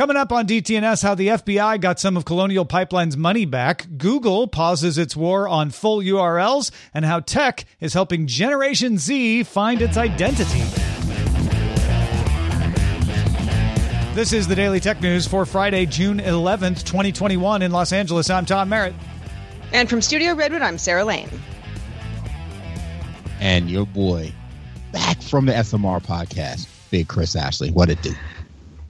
Coming up on DTNS, how the FBI got some of Colonial Pipeline's money back, Google pauses its war on full URLs, and how tech is helping Generation Z find its identity. This is the Daily Tech News for Friday, June 11th, 2021, in Los Angeles. I'm Tom Merritt. And from Studio Redwood, I'm Sarah Lane. And your boy, back from the SMR podcast, Big Chris Ashley. What it do?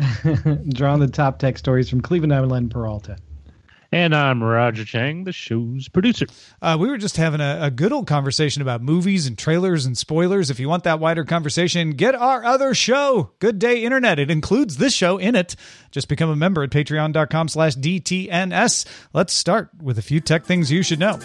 Drawing the top tech stories from Cleveland, I'm Len Peralta. And I'm Roger Chang, the show's producer. Uh, we were just having a, a, good old conversation about movies and trailers and spoilers. If you want that wider conversation, get our other show, Good Day Internet. It includes this show in it. Just become a member at patreon.com slash DTNS. Let's start with a few tech things you should know.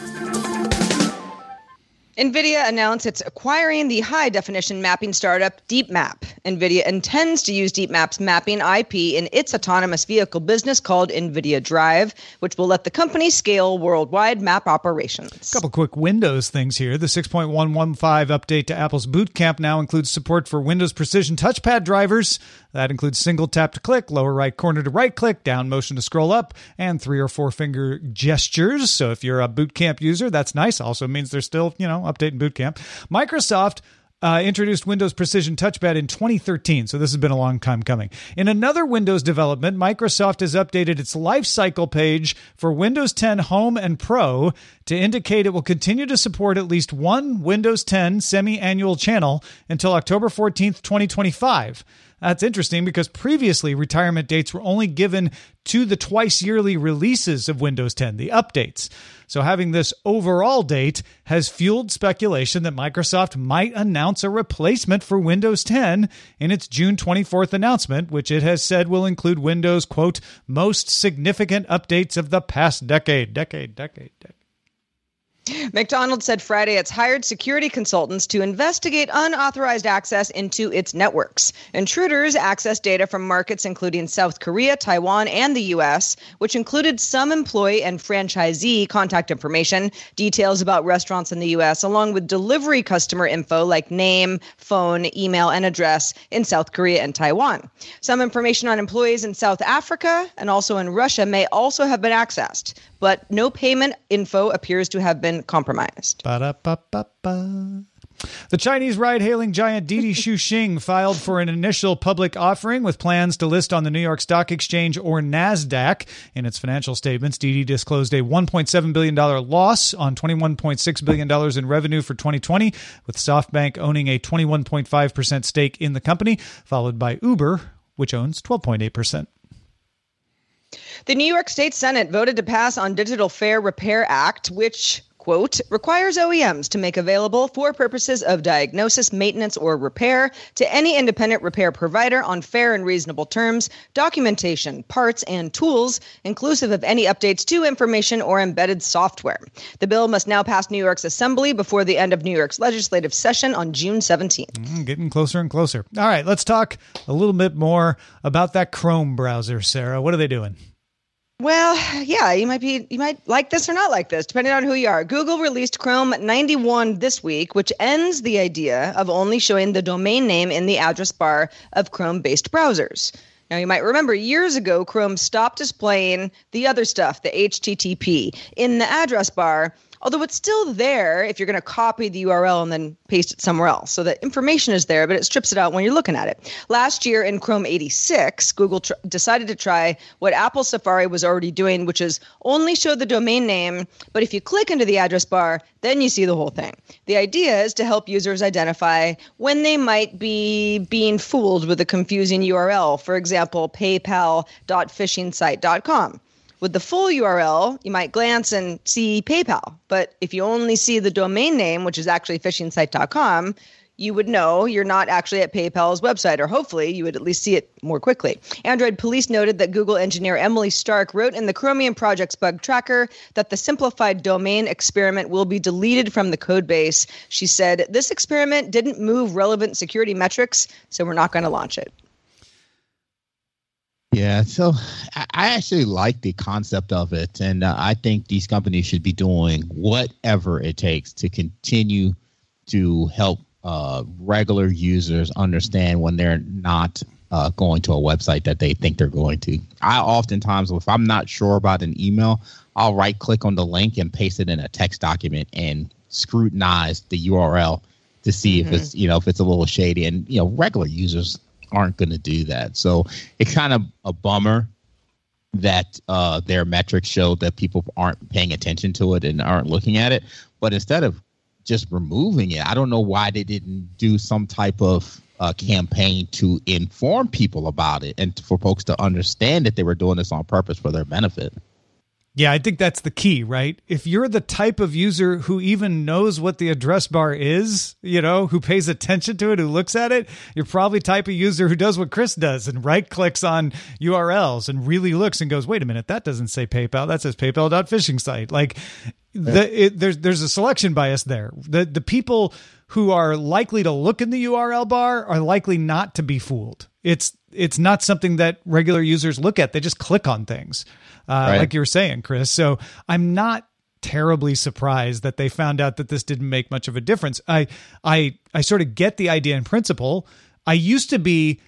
NVIDIA announced it's acquiring the high definition mapping startup DeepMap. NVIDIA intends to use DeepMap's mapping IP in its autonomous vehicle business called NVIDIA Drive, which will let the company scale worldwide map operations. A couple quick Windows things here. The 6.115 update to Apple's Boot Camp now includes support for Windows Precision touchpad drivers. That includes single tap to click, lower right corner to right click, down motion to scroll up, and three or four finger gestures. So if you're a Boot Camp user, that's nice. Also means there's still, you know, updating in Boot Camp. Microsoft uh, introduced Windows Precision Touchpad in 2013, so this has been a long time coming. In another Windows development, Microsoft has updated its lifecycle page for Windows 10 Home and Pro to indicate it will continue to support at least one Windows 10 semi annual channel until October 14th, 2025. That's interesting because previously retirement dates were only given to the twice yearly releases of Windows 10, the updates. So having this overall date has fueled speculation that Microsoft might announce a replacement for Windows 10 in its June 24th announcement, which it has said will include Windows, quote, most significant updates of the past decade, decade, decade, decade. McDonald's said Friday it's hired security consultants to investigate unauthorized access into its networks. Intruders accessed data from markets including South Korea, Taiwan, and the U.S., which included some employee and franchisee contact information, details about restaurants in the U.S., along with delivery customer info like name, phone, email, and address in South Korea and Taiwan. Some information on employees in South Africa and also in Russia may also have been accessed, but no payment info appears to have been compromised. Ba-da-ba-ba-ba. The Chinese ride hailing giant Didi Chuxing filed for an initial public offering with plans to list on the New York Stock Exchange or NASDAQ. In its financial statements, Didi disclosed a $1.7 billion loss on $21.6 billion in revenue for 2020, with SoftBank owning a 21.5% stake in the company, followed by Uber, which owns 12.8%. The New York State Senate voted to pass on Digital Fair Repair Act, which quote, requires OEMs to make available for purposes of diagnosis, maintenance, or repair to any independent repair provider on fair and reasonable terms, documentation, parts, and tools, inclusive of any updates to information or embedded software. The bill must now pass New York's Assembly before the end of New York's legislative session on June 17th. Mm, getting closer and closer. All right, let's talk a little bit more about that Chrome browser, Sarah. What are they doing? Well, yeah, you might be you might like this or not like this, depending on who you are. Google released Chrome 91 this week, which ends the idea of only showing the domain name in the address bar of Chrome-based browsers. Now, you might remember years ago, Chrome stopped displaying the other stuff, the HTTP, in the address bar although it's still there if you're going to copy the URL and then paste it somewhere else. So the information is there, but it strips it out when you're looking at it. Last year in Chrome 86, Google tr- decided to try what Apple Safari was already doing, which is only show the domain name, but if you click into the address bar, then you see the whole thing. The idea is to help users identify when they might be being fooled with a confusing URL, for example, paypal.phishingsite.com. With the full URL, you might glance and see PayPal. But if you only see the domain name, which is actually phishingsite.com, you would know you're not actually at PayPal's website, or hopefully you would at least see it more quickly. Android police noted that Google engineer Emily Stark wrote in the Chromium Project's bug tracker that the simplified domain experiment will be deleted from the code base. She said, This experiment didn't move relevant security metrics, so we're not going to launch it. Yeah, so I actually like the concept of it, and uh, I think these companies should be doing whatever it takes to continue to help uh, regular users understand when they're not uh, going to a website that they think they're going to. I oftentimes, if I'm not sure about an email, I'll right click on the link and paste it in a text document and scrutinize the URL to see mm-hmm. if it's you know if it's a little shady. And you know, regular users aren't going to do that. So it's kind of a bummer that uh, their metrics show that people aren't paying attention to it and aren't looking at it. But instead of just removing it, I don't know why they didn't do some type of uh, campaign to inform people about it and for folks to understand that they were doing this on purpose for their benefit. Yeah, I think that's the key, right? If you're the type of user who even knows what the address bar is, you know, who pays attention to it, who looks at it, you're probably type of user who does what Chris does and right clicks on URLs and really looks and goes, "Wait a minute, that doesn't say PayPal. That says PayPal.phishing site." Like the, it, there's there's a selection bias there. The the people who are likely to look in the URL bar are likely not to be fooled. It's it's not something that regular users look at. They just click on things uh, right. like you were saying, Chris. So I'm not terribly surprised that they found out that this didn't make much of a difference. I I I sort of get the idea in principle. I used to be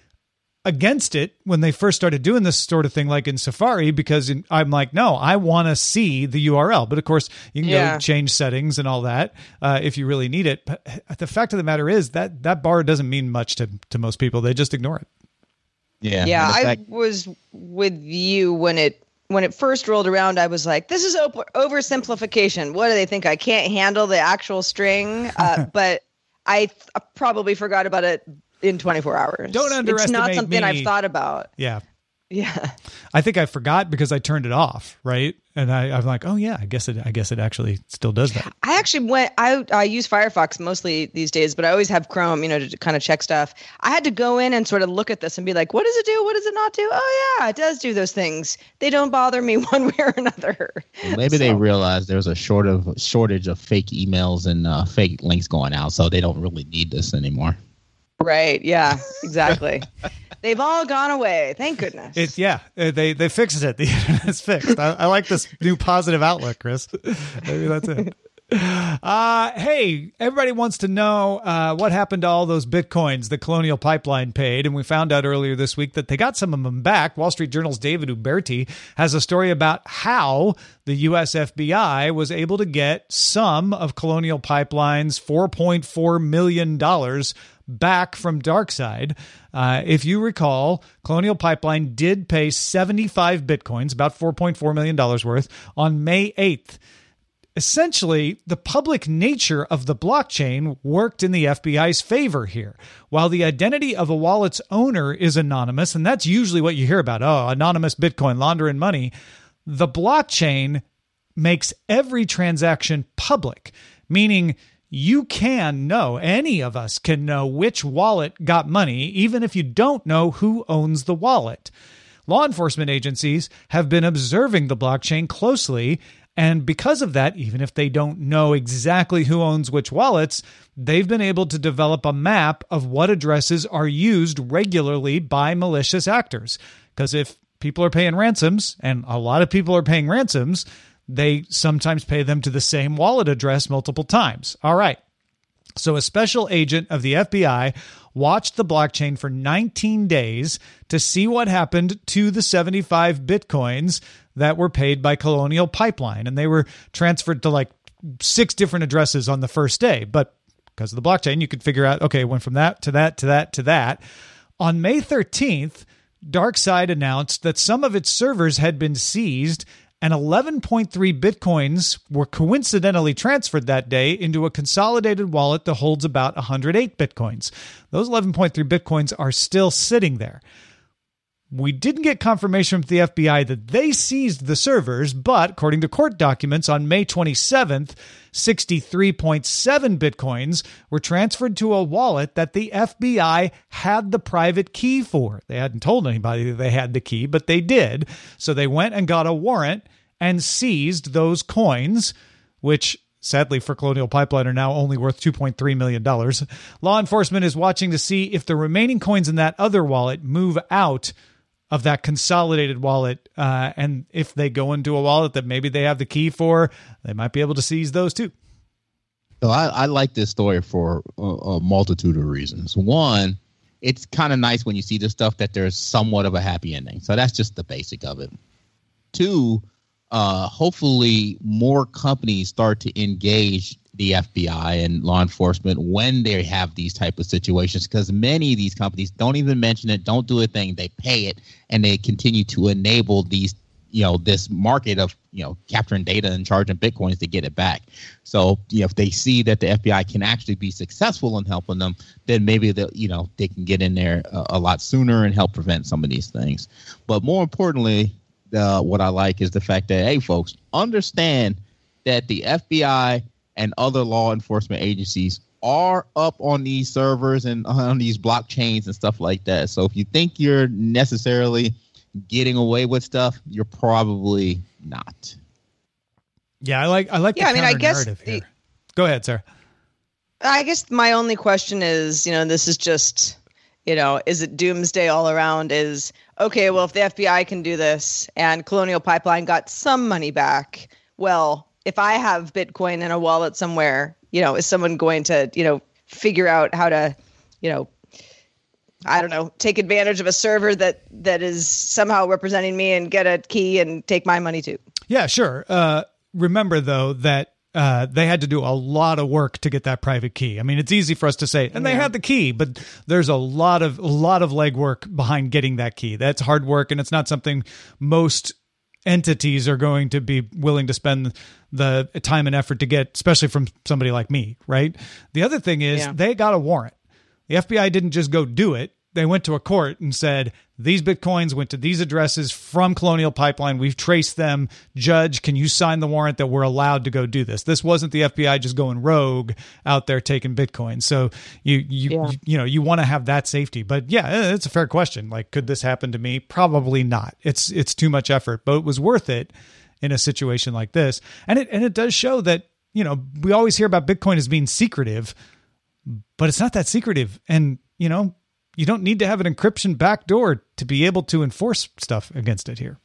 against it when they first started doing this sort of thing like in Safari because in, I'm like no I want to see the URL but of course you can yeah. go change settings and all that uh, if you really need it but the fact of the matter is that that bar doesn't mean much to to most people they just ignore it yeah yeah I fact- was with you when it when it first rolled around, I was like, "This is op- oversimplification. What do they think? I can't handle the actual string." Uh, but I th- probably forgot about it in 24 hours. Don't underestimate It's not something me. I've thought about. Yeah. Yeah. I think I forgot because I turned it off, right? And I, I'm like, oh yeah, I guess it. I guess it actually still does that. I actually went. I I use Firefox mostly these days, but I always have Chrome, you know, to kind of check stuff. I had to go in and sort of look at this and be like, what does it do? What does it not do? Oh yeah, it does do those things. They don't bother me one way or another. Well, maybe so. they realized there's a short of shortage of fake emails and uh, fake links going out, so they don't really need this anymore. Right. Yeah. Exactly. They've all gone away. Thank goodness. Yeah, uh, they they fixed it. The internet's fixed. I, I like this new positive outlook, Chris. Maybe that's it. Uh, hey, everybody wants to know uh, what happened to all those bitcoins the Colonial Pipeline paid, and we found out earlier this week that they got some of them back. Wall Street Journal's David Uberti has a story about how the U.S. FBI was able to get some of Colonial Pipeline's $4.4 million back from DarkSide. Uh, if you recall, Colonial Pipeline did pay 75 bitcoins, about $4.4 million worth, on May 8th. Essentially, the public nature of the blockchain worked in the FBI's favor here. While the identity of a wallet's owner is anonymous, and that's usually what you hear about oh, anonymous Bitcoin laundering money, the blockchain makes every transaction public, meaning you can know, any of us can know which wallet got money, even if you don't know who owns the wallet. Law enforcement agencies have been observing the blockchain closely, and because of that, even if they don't know exactly who owns which wallets, they've been able to develop a map of what addresses are used regularly by malicious actors. Because if people are paying ransoms, and a lot of people are paying ransoms, they sometimes pay them to the same wallet address multiple times. All right. So, a special agent of the FBI watched the blockchain for 19 days to see what happened to the 75 bitcoins that were paid by Colonial Pipeline. And they were transferred to like six different addresses on the first day. But because of the blockchain, you could figure out okay, went from that to that to that to that. On May 13th, DarkSide announced that some of its servers had been seized and 11.3 bitcoins were coincidentally transferred that day into a consolidated wallet that holds about 108 bitcoins. Those 11.3 bitcoins are still sitting there. We didn't get confirmation from the FBI that they seized the servers, but according to court documents on May 27th, 63.7 bitcoins were transferred to a wallet that the FBI had the private key for. They hadn't told anybody that they had the key, but they did. So they went and got a warrant and seized those coins, which sadly for Colonial Pipeline are now only worth $2.3 million. Law enforcement is watching to see if the remaining coins in that other wallet move out of that consolidated wallet. Uh, and if they go into a wallet that maybe they have the key for, they might be able to seize those too. So I, I like this story for a, a multitude of reasons. One, it's kind of nice when you see this stuff that there's somewhat of a happy ending. So that's just the basic of it. Two, uh, hopefully more companies start to engage the FBI and law enforcement when they have these type of situations because many of these companies don't even mention it, don't do a thing, they pay it, and they continue to enable these you know this market of you know capturing data and charging bitcoins to get it back. So you know if they see that the fbi can actually be successful in helping them then maybe they you know they can get in there a, a lot sooner and help prevent some of these things. But more importantly uh, what i like is the fact that hey folks understand that the fbi and other law enforcement agencies are up on these servers and on these blockchains and stuff like that. So if you think you're necessarily getting away with stuff, you're probably not. Yeah, I like I like Yeah, the I mean, I guess counter-narrative the- Go ahead, sir. I guess my only question is, you know, this is just, you know, is it doomsday all around? Is okay, well, if the FBI can do this and Colonial Pipeline got some money back, well, if I have Bitcoin in a wallet somewhere, you know, is someone going to, you know, figure out how to, you know, I don't know, take advantage of a server that that is somehow representing me and get a key and take my money too? Yeah, sure. Uh, remember though that uh, they had to do a lot of work to get that private key. I mean, it's easy for us to say, and they had the key, but there's a lot of a lot of legwork behind getting that key. That's hard work, and it's not something most entities are going to be willing to spend the time and effort to get, especially from somebody like me, right? The other thing is Yeah. they got a warrant. The FBI didn't just go do it. They went to a court and said, these bitcoins went to these addresses from Colonial Pipeline. We've traced them. Judge, can you sign the warrant that we're allowed to go do this? This wasn't the FBI just going rogue out there taking bitcoin. So you you Yeah. you, you know, you want to have that safety. But yeah, it's a fair question. Like could this happen to me? Probably not. It's it's too much effort, but it was worth it in a situation like this. And it and it does show that, you know, we always hear about Bitcoin as being secretive, but it's not that secretive. And, you know, you don't need to have an encryption backdoor to be able to enforce stuff against it here.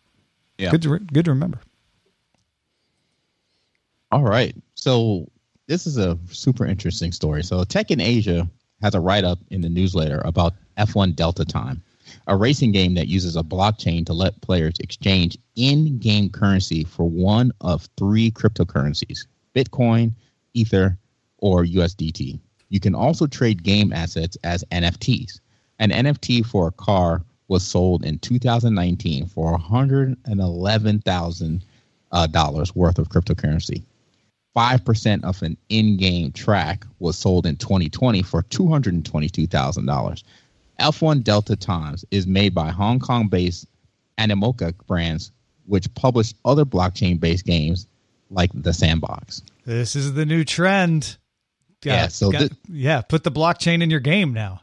Yeah. Good to re- good to remember. All right. So this is a super interesting story. So Tech in Asia has a write up in the newsletter about F1 Delta Time, a racing game that uses a blockchain to let players exchange in game currency for one of three cryptocurrencies Bitcoin, Ether, or USDT. You can also trade game assets as NFTs. An NFT for a car was sold in 2019 for 111,000 uh, dollars worth of cryptocurrency. 5% of an in-game track was sold in 2020 for $222,000. F1 Delta Times is made by Hong Kong-based Animoca brands which publish other blockchain-based games like The Sandbox. This is the new trend. Yeah, so got- thi- yeah, put the blockchain in your game now.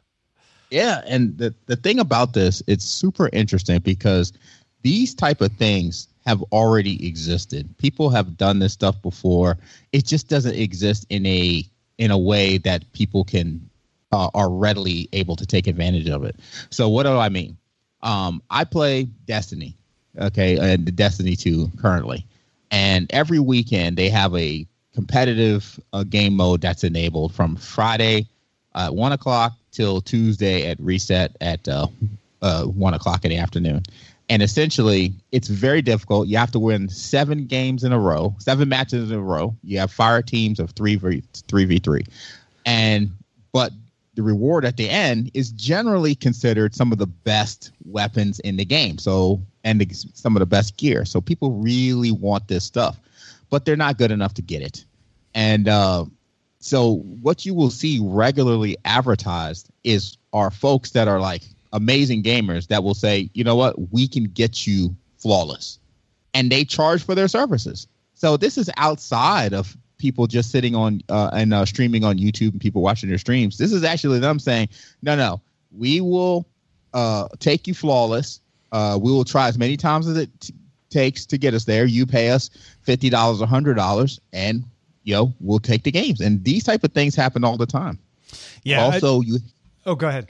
Yeah, and the the thing about this, it's super interesting because these type of things have already existed. People have done this stuff before. It just doesn't exist in a in a way that people can uh, are readily able to take advantage of it. So what do I mean? Um, I play Destiny, okay, and Destiny 2 currently. And every weekend they have a competitive uh, game mode that's enabled from Friday at one o'clock till Tuesday at reset at uh, uh, one o'clock in the afternoon. And essentially, it's very difficult. You have to win seven games in a row, seven matches in a row. You have fire teams of three v three v three, and but the reward at the end is generally considered some of the best weapons in the game. So and the, some of the best gear. So people really want this stuff, but they're not good enough to get it. And uh, so what you will see regularly advertised is are folks that are like amazing gamers that will say, you know what, we can get you flawless, and they charge for their services. So this is outside of people just sitting on uh, and uh, streaming on YouTube and people watching their streams. This is actually them saying, no, no, we will uh, take you flawless. Uh, we will try as many times as it t- takes to get us there. You pay us fifty dollars, hundred dollars, and you know we'll take the games. And these type of things happen all the time. Yeah. Also, I, you. Oh, go ahead.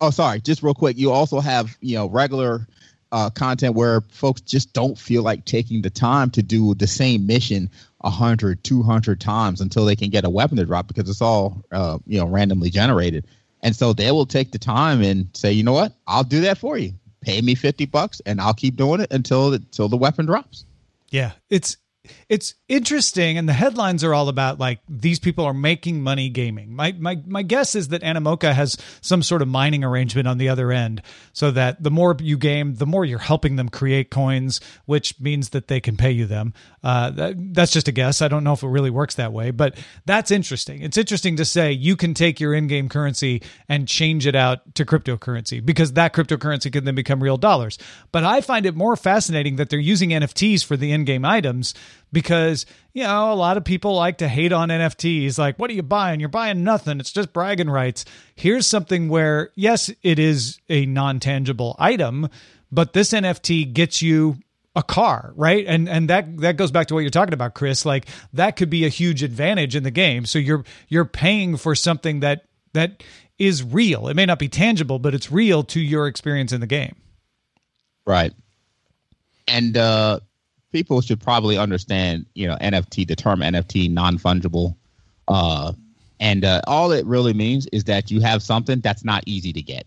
Oh, sorry. Just real quick. You also have you know regular uh, content where folks just don't feel like taking the time to do the same mission 100 200 times until they can get a weapon to drop because it's all uh, you know randomly generated and so they will take the time and say you know what i'll do that for you pay me 50 bucks and i'll keep doing it until until the weapon drops yeah it's it's interesting and the headlines are all about like these people are making money gaming. My my my guess is that animoca has some sort of mining arrangement on the other end so that the more you game the more you're helping them create coins which means that they can pay you them. Uh, that, that's just a guess. I don't know if it really works that way but that's interesting. It's interesting to say you can take your in-game currency and change it out to cryptocurrency because that cryptocurrency can then become real dollars. But i find it more fascinating that they're using nfts for the in-game items because you know a lot of people like to hate on NFTs like what are you buying? You're buying nothing. It's just bragging rights. Here's something where yes it is a non-tangible item but this NFT gets you a car right? And and that that goes back to what you're talking about Chris. Like that could be a huge advantage in the game. So you're you're paying for something that that is real. It may not be tangible but it's real to your experience in the game. Right. And uh people should probably understand, you know, NFT, the term NFT, non fungible. Uh, and uh, all it really means is that you have something that's not easy to get.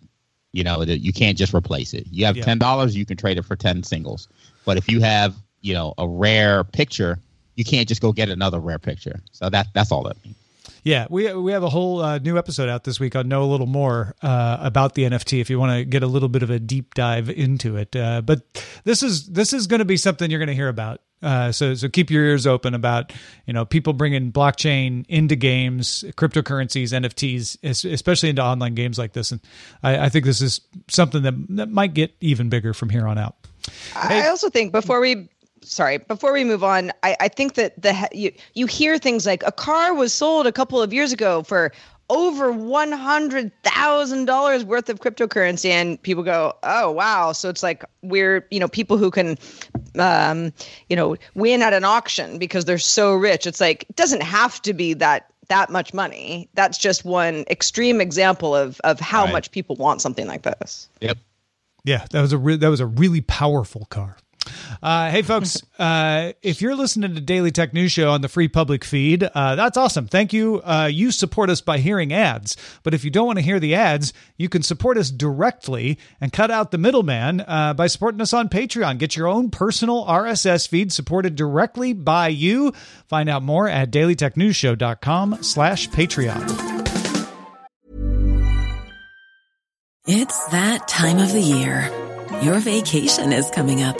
You know, that you can't just replace it. You have ten dollars, you can trade it for ten singles. But if you have, you know, a rare picture, you can't just go get another rare picture. So that that's all that means. Yeah, we we have a whole uh, new episode out this week on Know a Little More uh, about the NFT. If you want to get a little bit of a deep dive into it, uh, but this is this is going to be something you're going to hear about. Uh, so so keep your ears open about you know people bringing blockchain into games, cryptocurrencies, NFTs, especially into online games like this. And I, I think this is something that that might get even bigger from here on out. Hey. I also think before we sorry before we move on I, I think that the you, you hear things like a car was sold a couple of years ago for over $100,000 worth of cryptocurrency and people go, "Oh, wow." So it's like we're, you know, people who can um, you know, win at an auction because they're so rich. It's like it doesn't have to be that that much money. That's just one extreme example of of how right. much people want something like this. Yep. Yeah, that was a re- that was a really powerful car. Uh, hey, folks, uh, if you're listening to Daily Tech News Show on the free public feed, uh, that's awesome. Thank you. Uh, you support us by hearing ads. But if you don't want to hear the ads, you can support us directly and cut out the middleman uh, by supporting us on Patreon. Get your own personal RSS feed supported directly by you. Find out more at dailytechnewsshow.com slash Patreon. It's that time of the year. Your vacation is coming up.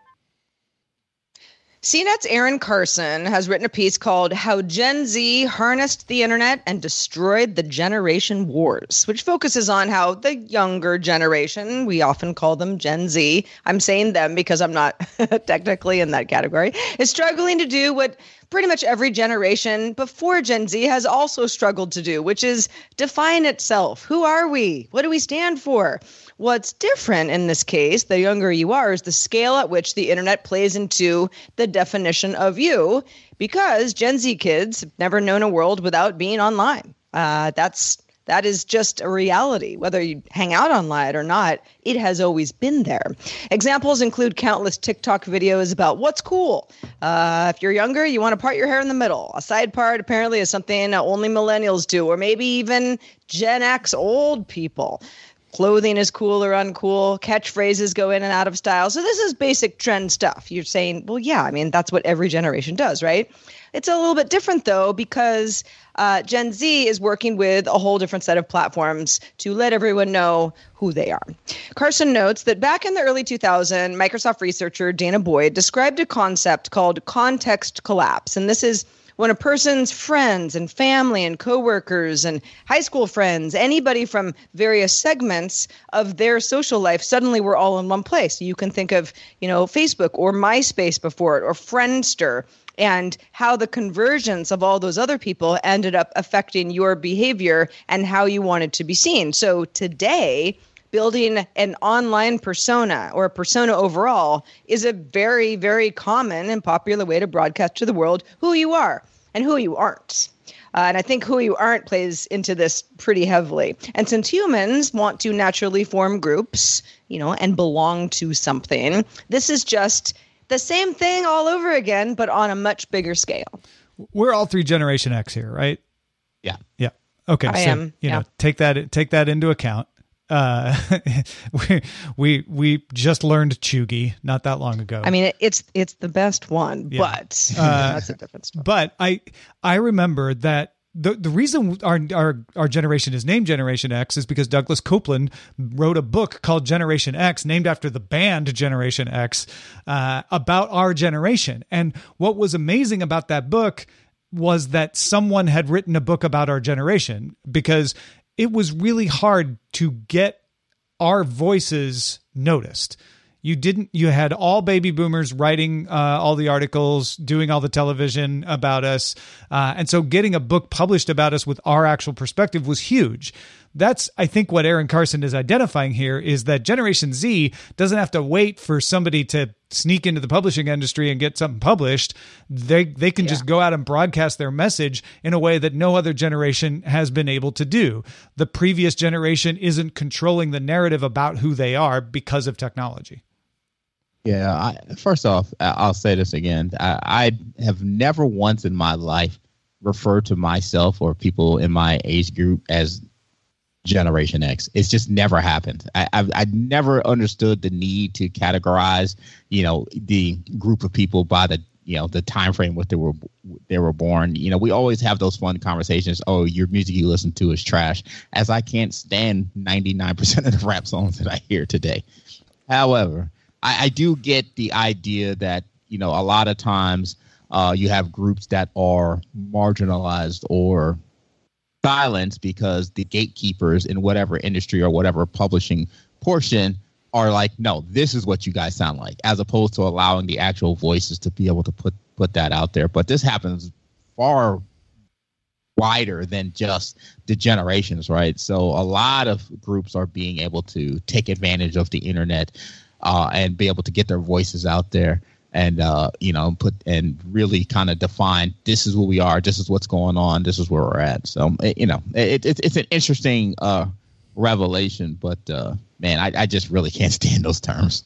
CNET's Erin Carson has written a piece called How Gen Z Harnessed the Internet and Destroyed the Generation Wars, which focuses on how the younger generation, we often call them Gen Z, I'm saying them because I'm not technically in that category, is struggling to do what pretty much every generation before Gen Z has also struggled to do, which is define itself. Who are we? What do we stand for? What's different in this case, the younger you are, is the scale at which the internet plays into the definition of you, because Gen Z kids have never known a world without being online. Uh, that's that is just a reality. Whether you hang out online or not, it has always been there. Examples include countless TikTok videos about what's cool. Uh, if you're younger, you want to part your hair in the middle. A side part apparently is something only millennials do, or maybe even Gen X old people clothing is cool or uncool, catchphrases go in and out of style. So this is basic trend stuff. You're saying, well, yeah, I mean, that's what every generation does, right? It's a little bit different though, because uh, Gen Z is working with a whole different set of platforms to let everyone know who they are. Carson notes that back in the early 2000s, Microsoft researcher Dana Boyd described a concept called context collapse. And this is when a person's friends and family and coworkers and high school friends, anybody from various segments of their social life suddenly were all in one place. You can think of, you know, Facebook or MySpace before it or Friendster and how the convergence of all those other people ended up affecting your behavior and how you wanted to be seen. So today, building an online persona or a persona overall is a very, very common and popular way to broadcast to the world who you are and who you aren't. Uh, and I think who you aren't plays into this pretty heavily. And since humans want to naturally form groups, you know, and belong to something, this is just the same thing all over again, but on a much bigger scale. We're all three Generation X here, right? Yeah. Yeah. Okay. I so, am, you yeah. know, take that take that into account. Uh, we we we just learned cheugy not that long ago. I mean, it, it's it's the best one, Yeah. but Uh, that's a different story. But I I remember that the the reason our our our generation is named Generation X is because Douglas Coupland wrote a book called Generation X, named after the band Generation X, uh, about our generation. And what was amazing about that book was that someone had written a book about our generation because it was really hard to get our voices noticed. You didn't. You had all baby boomers writing uh, all the articles, doing all the television about us, uh, and so getting a book published about us with our actual perspective was huge. That's, I think, what Erin Carson is identifying here is that Generation Z doesn't have to wait for somebody to sneak into the publishing industry and get something published. They they can just go out and broadcast their message in a way that no other generation has been able to do. The previous generation isn't controlling the narrative about who they are because of technology. Yeah. I, first off, I- I'll say this again. I, I have never once in my life referred to myself or people in my age group as Generation X. It's just never happened. I, I've I never understood the need to categorize, you know, the group of people by the you know the time frame what they were they were born. You know, we always have those fun conversations. Oh, your music you listen to is trash. As I can't stand ninety nine percent of the rap songs that I hear today. However, I, I do get the idea that you know a lot of times uh, you have groups that are marginalized or silence because the gatekeepers in whatever industry or whatever publishing portion are like, no, this is what you guys sound like, as opposed to allowing the actual voices to be able to put put that out there. But this happens far wider than just the generations, right? So a lot of groups are being able to take advantage of the internet uh, and be able to get their voices out there and uh, you know put and really kind of define this is what we are, this is what's going on, this is where we're at. So it, you know, it, it, it's an interesting uh, revelation, but uh, man, I, I just really can't stand those terms.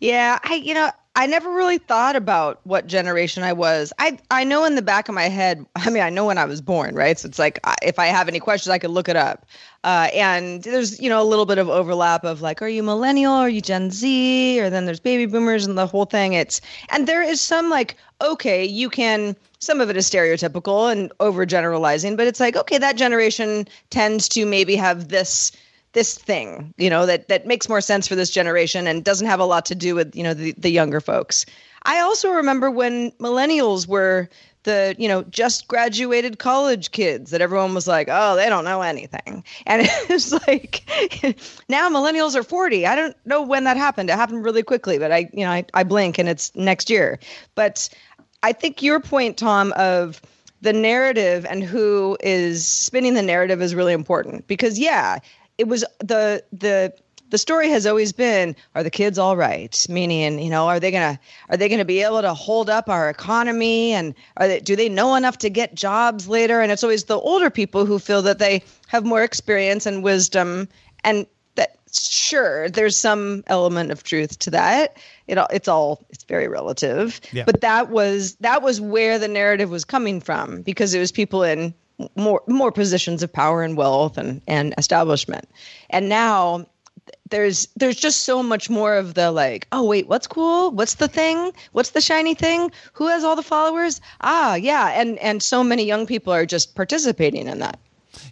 Yeah, I you know I never really thought about what generation I was. I I know in the back of my head. I mean, I know when I was born, right? So it's like if I have any questions, I could look it up. Uh, and there's you know a little bit of overlap of like, are you millennial? Are you Gen Z? Or then there's baby boomers and the whole thing. It's and there is some like, okay, you can. Some of it is stereotypical and overgeneralizing, but it's like, okay, that generation tends to maybe have this this thing, you know, that that makes more sense for this generation and doesn't have a lot to do with, you know, the, the younger folks. I also remember when millennials were the, you know, just graduated college kids that everyone was like, oh, they don't know anything. And it's like now millennials are 40. I don't know when that happened. It happened really quickly, but I, you know, I, I blink and it's next year. But I think your point, Tom, of the narrative and who is spinning the narrative is really important because yeah it was the the the story has always been are the kids all right? Meaning you know are they gonna are they gonna be able to hold up our economy? And are they do they know enough to get jobs later? And it's always the older people who feel that they have more experience and wisdom and that sure there's some element of truth to that. It all it's all it's very relative. Yeah. but that was that was where the narrative was coming from because it was people in more more positions of power and wealth and and establishment. And now there's there's just so much more of the like oh wait what's cool? What's the thing? What's the shiny thing? Who has all the followers? Ah yeah. And and so many young people are just participating in that.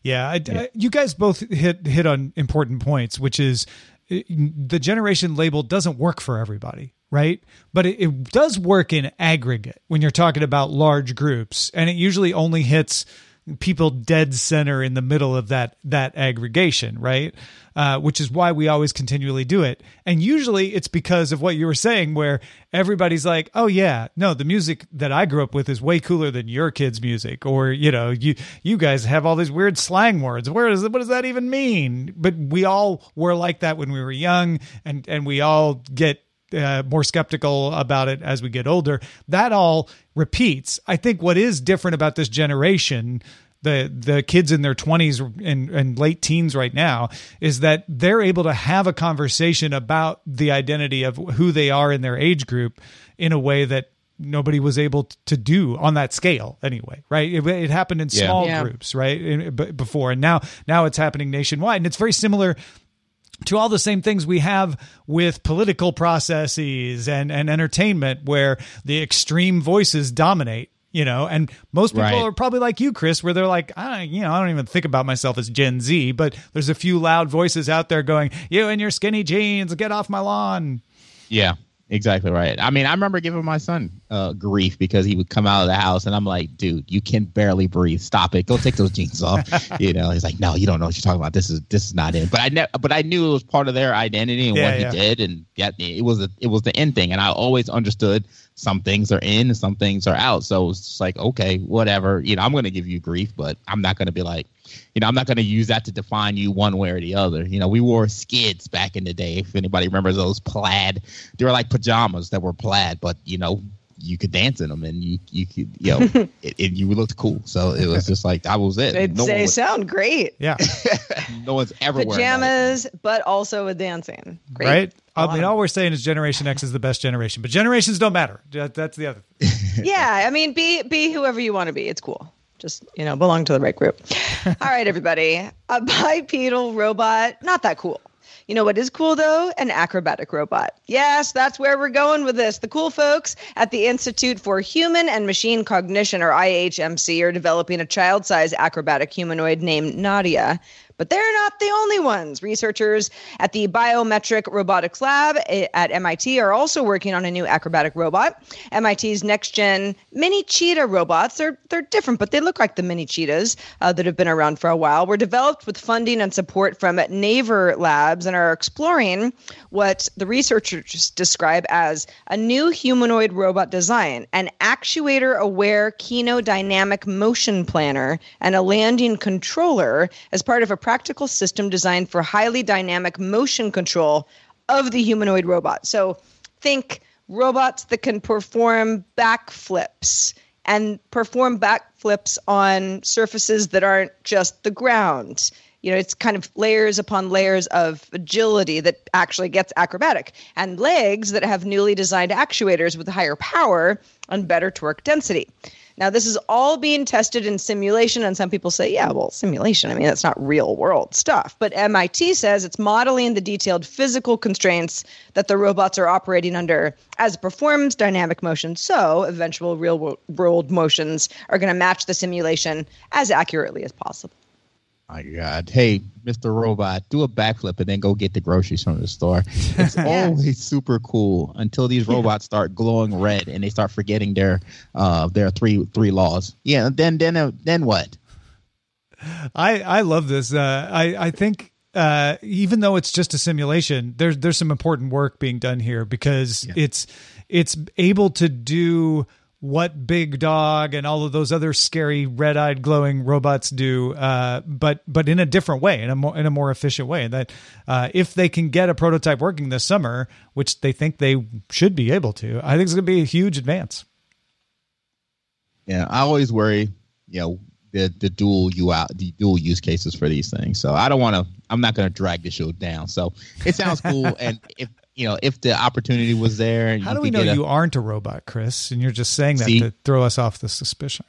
Yeah, I, I- you guys both hit hit on important points, which is uh, the generation label doesn't work for everybody, right? But it, it does work in aggregate when you're talking about large groups, and it usually only hits people dead center in the middle of that that aggregation, right? Uh, which is why we always continually do it. And usually it's because of what you were saying, where everybody's like, "Oh yeah, no, the music that I grew up with is way cooler than your kids' music," or you know, you you guys have all these weird slang words. Where does what does that even mean? But we all were like that when we were young, and and we all get uh, more skeptical about it as we get older. That all repeats. I think what is different about this generation, the the kids in their 20s and, and late teens right now, is that they're able to have a conversation about the identity of who they are in their age group in a way that nobody was able to do on that scale anyway right it, it happened in small Yeah. groups right in, b- before and now now it's happening nationwide and it's very similar to all the same things we have with political processes and, and entertainment where the extreme voices dominate you know and most people Right. are probably like you chris where they're like I, you know i don't even think about myself as gen z but there's a few loud voices out there going you and your skinny jeans get off my lawn Yeah, exactly right. I mean, I remember giving my son uh, grief because he would come out of the house and I'm like, dude, you can barely breathe. Stop it. Go take those jeans off. you know, he's like, no, you don't know what you're talking about. This is this is not it. But I ne- but I knew it was part of their identity and Yeah, what yeah. he did, and yeah, it was a, it was the end thing. And I always understood some things are in and some things are out. So it's like, okay, whatever. You know, I'm going to give you grief, but I'm not going to be like, you know, I'm not going to use that to define you one way or the other. You know, we wore Skidz back in the day. If anybody remembers those plaid, they were like pajamas that were plaid, but you know, you could dance in them and you you could you know, it, it, you looked cool. So it was just like that was it. they, no, they would- sound great. Yeah. No one's ever wearing pajamas but also with dancing. Great. Right? I mean all we're saying is generation x is the best generation but generations don't matter. That's the other yeah i mean be be whoever you want to be. It's cool just you know belong to the right group. All right everybody. A bipedal robot. Not that cool. You know what is cool though? An acrobatic robot. Yes that's where we're going with this. The cool folks at the institute for human and machine cognition or ihmc are developing a child-sized acrobatic humanoid named nadia But they're not the only ones. Researchers at the Biomimetic Robotics Lab eh, at MIT are also working on a new acrobatic robot. MIT's next gen mini cheetah robots, they're, they're different, but they look like the mini cheetahs uh, that have been around for a while, were developed with funding and support from Naver Labs and are exploring what the researchers describe as a new humanoid robot design, an actuator aware kinodynamic motion planner, and a landing controller as part of a practical system designed for highly dynamic motion control of the humanoid robot. So think robots that can perform backflips and perform backflips on surfaces that aren't just the ground. You know, it's kind of layers upon layers of agility that actually gets acrobatic, and legs that have newly designed actuators with higher power and better torque density. Now, this is all being tested in simulation, and some people say, yeah, well, simulation, I mean, that's not real world stuff. But MIT says it's modeling the detailed physical constraints that the robots are operating under as it performs dynamic motion. So, eventual real world motions are going to match the simulation as accurately as possible. My God. Hey, Mr. Robot, do a backflip and then go get the groceries from the store. It's always super cool until these robots start glowing red and they start forgetting their uh their three three laws. Yeah, then then uh, then what? I I love this. Uh, I I think uh, even though it's just a simulation, there's there's some important work being done here because yeah. it's it's able to do what Big Dog and all of those other scary red-eyed glowing robots do, uh, but but in a different way, in a more in a more efficient way. That uh, if they can get a prototype working this summer, which they think they should be able to, I think it's going to be a huge advance. Yeah, I always worry, you know, the the dual you out the dual use cases for these things. So I don't want to. I'm not going to drag the show down. So it sounds cool, and if you know, if the opportunity was there. How do we know a, you aren't a robot, Chris? And you're just saying that see, to throw us off the suspicion.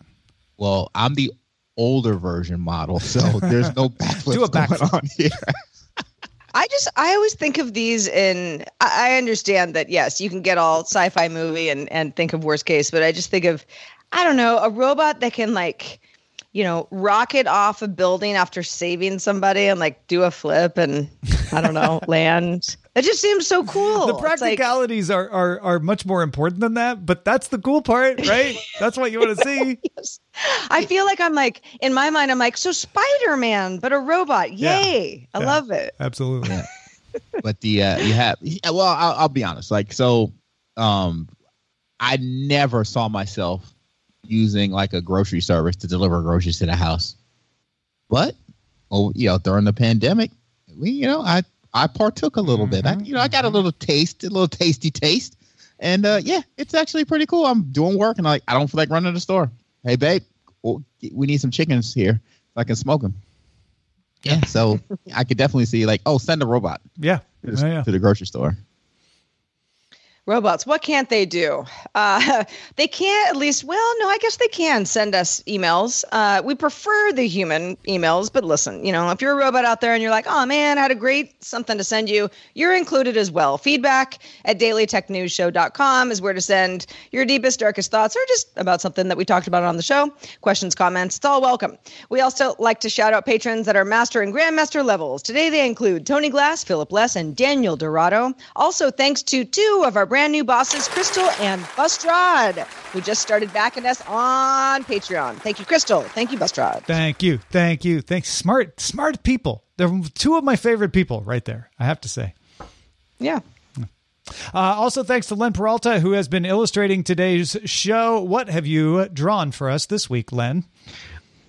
Well, I'm the older version model, so there's no backflip do a backflip. on here. I just I always think of these in I understand that yes, you can get all sci-fi movie and and think of worst case, but I just think of I don't know, a robot that can like you know, rocket off a building after saving somebody and like do a flip and I don't know, land. It just seems so cool. The practicalities like, are, are are much more important than that, but that's the cool part, right? that's what you want to see. yes. I feel like I'm like in my mind, I'm like, so Spider Man, but a robot. Yay! Yeah. I yeah. love it. Absolutely. Yeah. but the uh, you have well, I'll, I'll be honest. Like so, um, I never saw myself using like a grocery service to deliver groceries to the house. But oh, you know, during the pandemic, we you know, I I partook a little mm-hmm. bit. I mm-hmm. you know, I got a little taste, a little tasty taste. And uh yeah, it's actually pretty cool. I'm doing work and like I don't feel like running to the store. Hey babe, we need some chickens here so I can smoke them. Yeah, so I could definitely see like, oh, send a robot. Yeah. To the, yeah. to the grocery store robots. What can't they do? Uh, they can't at least well no i guess they can send us emails. Uh, we prefer the human emails but listen you know if you're a robot out there and you're like oh man i had a great something to send you you're included as well. Feedback at dailytechnewsshow.com is where to send your deepest darkest thoughts or just about something that we talked about on the show. Questions comments it's all welcome. We also like to shout out patrons at our master and grandmaster levels. Today they include tony glass philip less and daniel dorado. Also thanks to two of our brand new bosses, Crystal and Bustrod, who just started backing us on Patreon. Thank you, Crystal. Thank you, Bustrod. Thank you. Thank you. Thanks. Smart, smart people. They're two of my favorite people right there, I have to say. Yeah. Uh, also, thanks to Len Peralta, who has been illustrating today's show. What have you drawn for us this week, Len?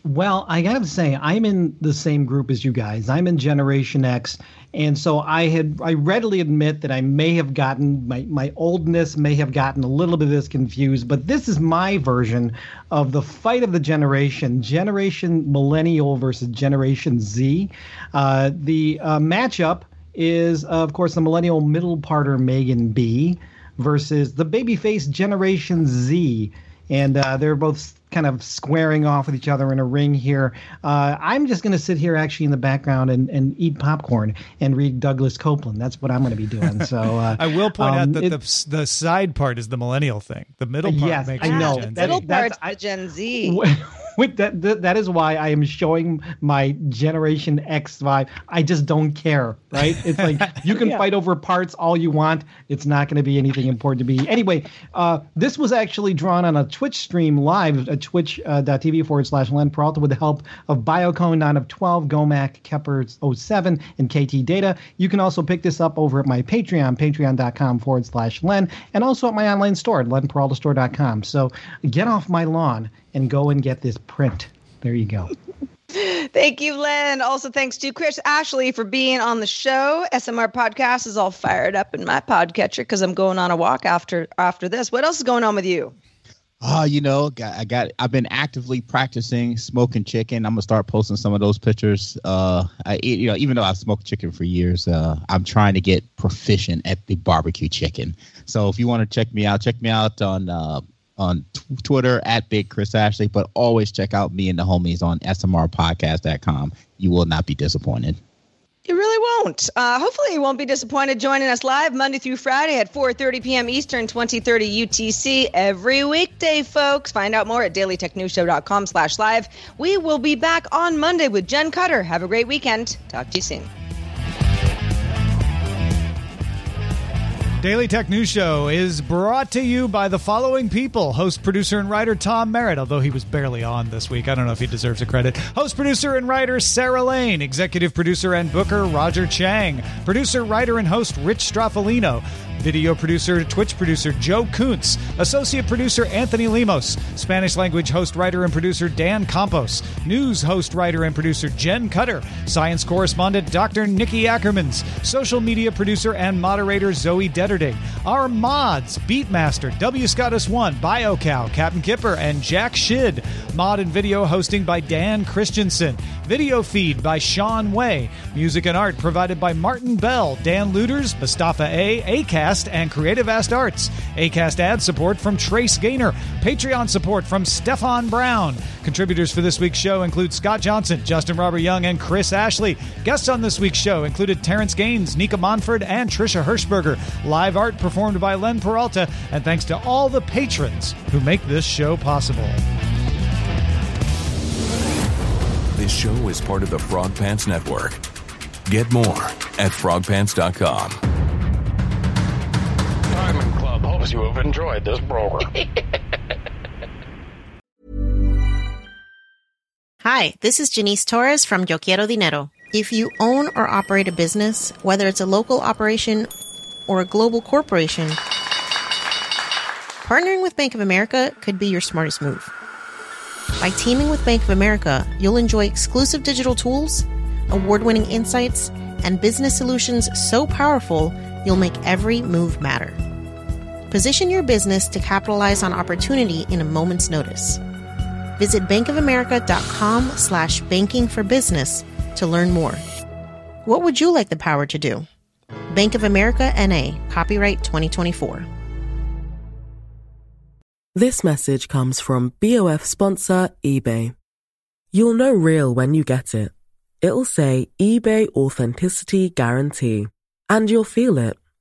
Well, I got to say, I'm in the same group as you guys. I'm in Generation X, and so I had I readily admit that I may have gotten my my oldness may have gotten a little bit of this confused, but this is my version of the fight of the generation: Generation Millennial versus Generation Z. Uh, the uh, matchup is, uh, of course, the Millennial middle parter Megan B versus the babyface Generation Z and uh, they're both kind of squaring off with each other in a ring here. Uh, I'm just going to sit here actually in the background and, and eat popcorn and read Douglas Coupland. That's what I'm going to be doing. So uh, I will point um, out that it, the the side part is the millennial thing. The middle part yes, makes I know. The middle part's the Gen Z. with that, that that is why I am showing my Generation X vibe. I just don't care, right? It's like you can Yeah. fight over parts all you want. It's not going to be anything important to me. Anyway, uh, this was actually drawn on a Twitch stream live at twitch.tv forward slash Len Peralta with the help of Biocone 9 of 12, Gomac, Kepler 07, and KT Data. You can also pick this up over at my Patreon, patreon.com forward slash Len, and also at my online store at lenperaltastore.com. So get off my lawn and go and get this print. There you go. Thank you, Len. Also, thanks to Chris Ashley for being on the show. SMR podcast is all fired up in my podcatcher because I'm going on a walk after after this. What else is going on with you? Oh, you know, got, I got. I've been actively practicing smoking chicken. I'm gonna start posting some of those pictures. Uh, I eat, you know, even though I've smoked chicken for years, uh, I'm trying to get proficient at the barbecue chicken. So if you want to check me out, check me out on uh, on t- Twitter at Big Chris Ashley. But always check out me and the homies on SMRPodcast.com. You will not be disappointed. You really won't. Uh, hopefully, you won't be disappointed joining us live Monday through Friday at 4:30 p.m. Eastern, 2030 UTC every weekday, folks. Find out more at dailytechnewsshow.com/live. We will be back on Monday with Jen Cutter. Have a great weekend. Talk to you soon. Daily Tech News Show is brought to you by the following people host, producer, and writer Tom Merritt, although he was barely on this week. I don't know if he deserves a credit. Host, producer, and writer Sarah Lane. Executive producer and booker Roger Chang. Producer, writer, and host Rich Stroffolino. Video producer, Twitch producer Joe Kuntz. Associate producer Anthony Lemos. Spanish language host, writer, and producer Dan Campos. News host, writer, and producer Jen Cutter. Science correspondent Dr. Nikki Ackermans. Social media producer and moderator Zoe Detterding. Our mods, Beatmaster, W. Scottus One, BioCow, Captain Kipper, and Jack Shid. Mod and video hosting by Dan Christensen. Video feed by Sean Way. Music and art provided by Martin Bell, Dan Lueders, Mustafa A, ACAST, and Creative Ast Arts. ACAST ad support from Trace Gaynor. Patreon support from Stefan Brown. Contributors for this week's show include Scott Johnson, Justin Robert Young, and Chris Ashley. Guests on this week's show included Terrence Gaines, Nika Monford, and Trisha Hirschberger. Live art performed by Len Peralta. And thanks to all the patrons who make this show possible. This show is part of the Frog Pants Network. Get more at frogpants.com. Diamond hopes you have enjoyed this program. Hi, this is Janice Torres from Yo Quiero Dinero. If you own or operate a business, whether it's a local operation or a global corporation, partnering with Bank of America could be your smartest move. By teaming with Bank of America, you'll enjoy exclusive digital tools, award winning insights, and business solutions so powerful you'll make every move matter. Position your business to capitalize on opportunity in a moment's notice. Visit bankofamerica.com slash banking for business to learn more. What would you like the power to do? Bank of America NA, copyright 2024. This message comes from BOF sponsor eBay. You'll know real when you get it. It'll say eBay Authenticity Guarantee. And you'll feel it.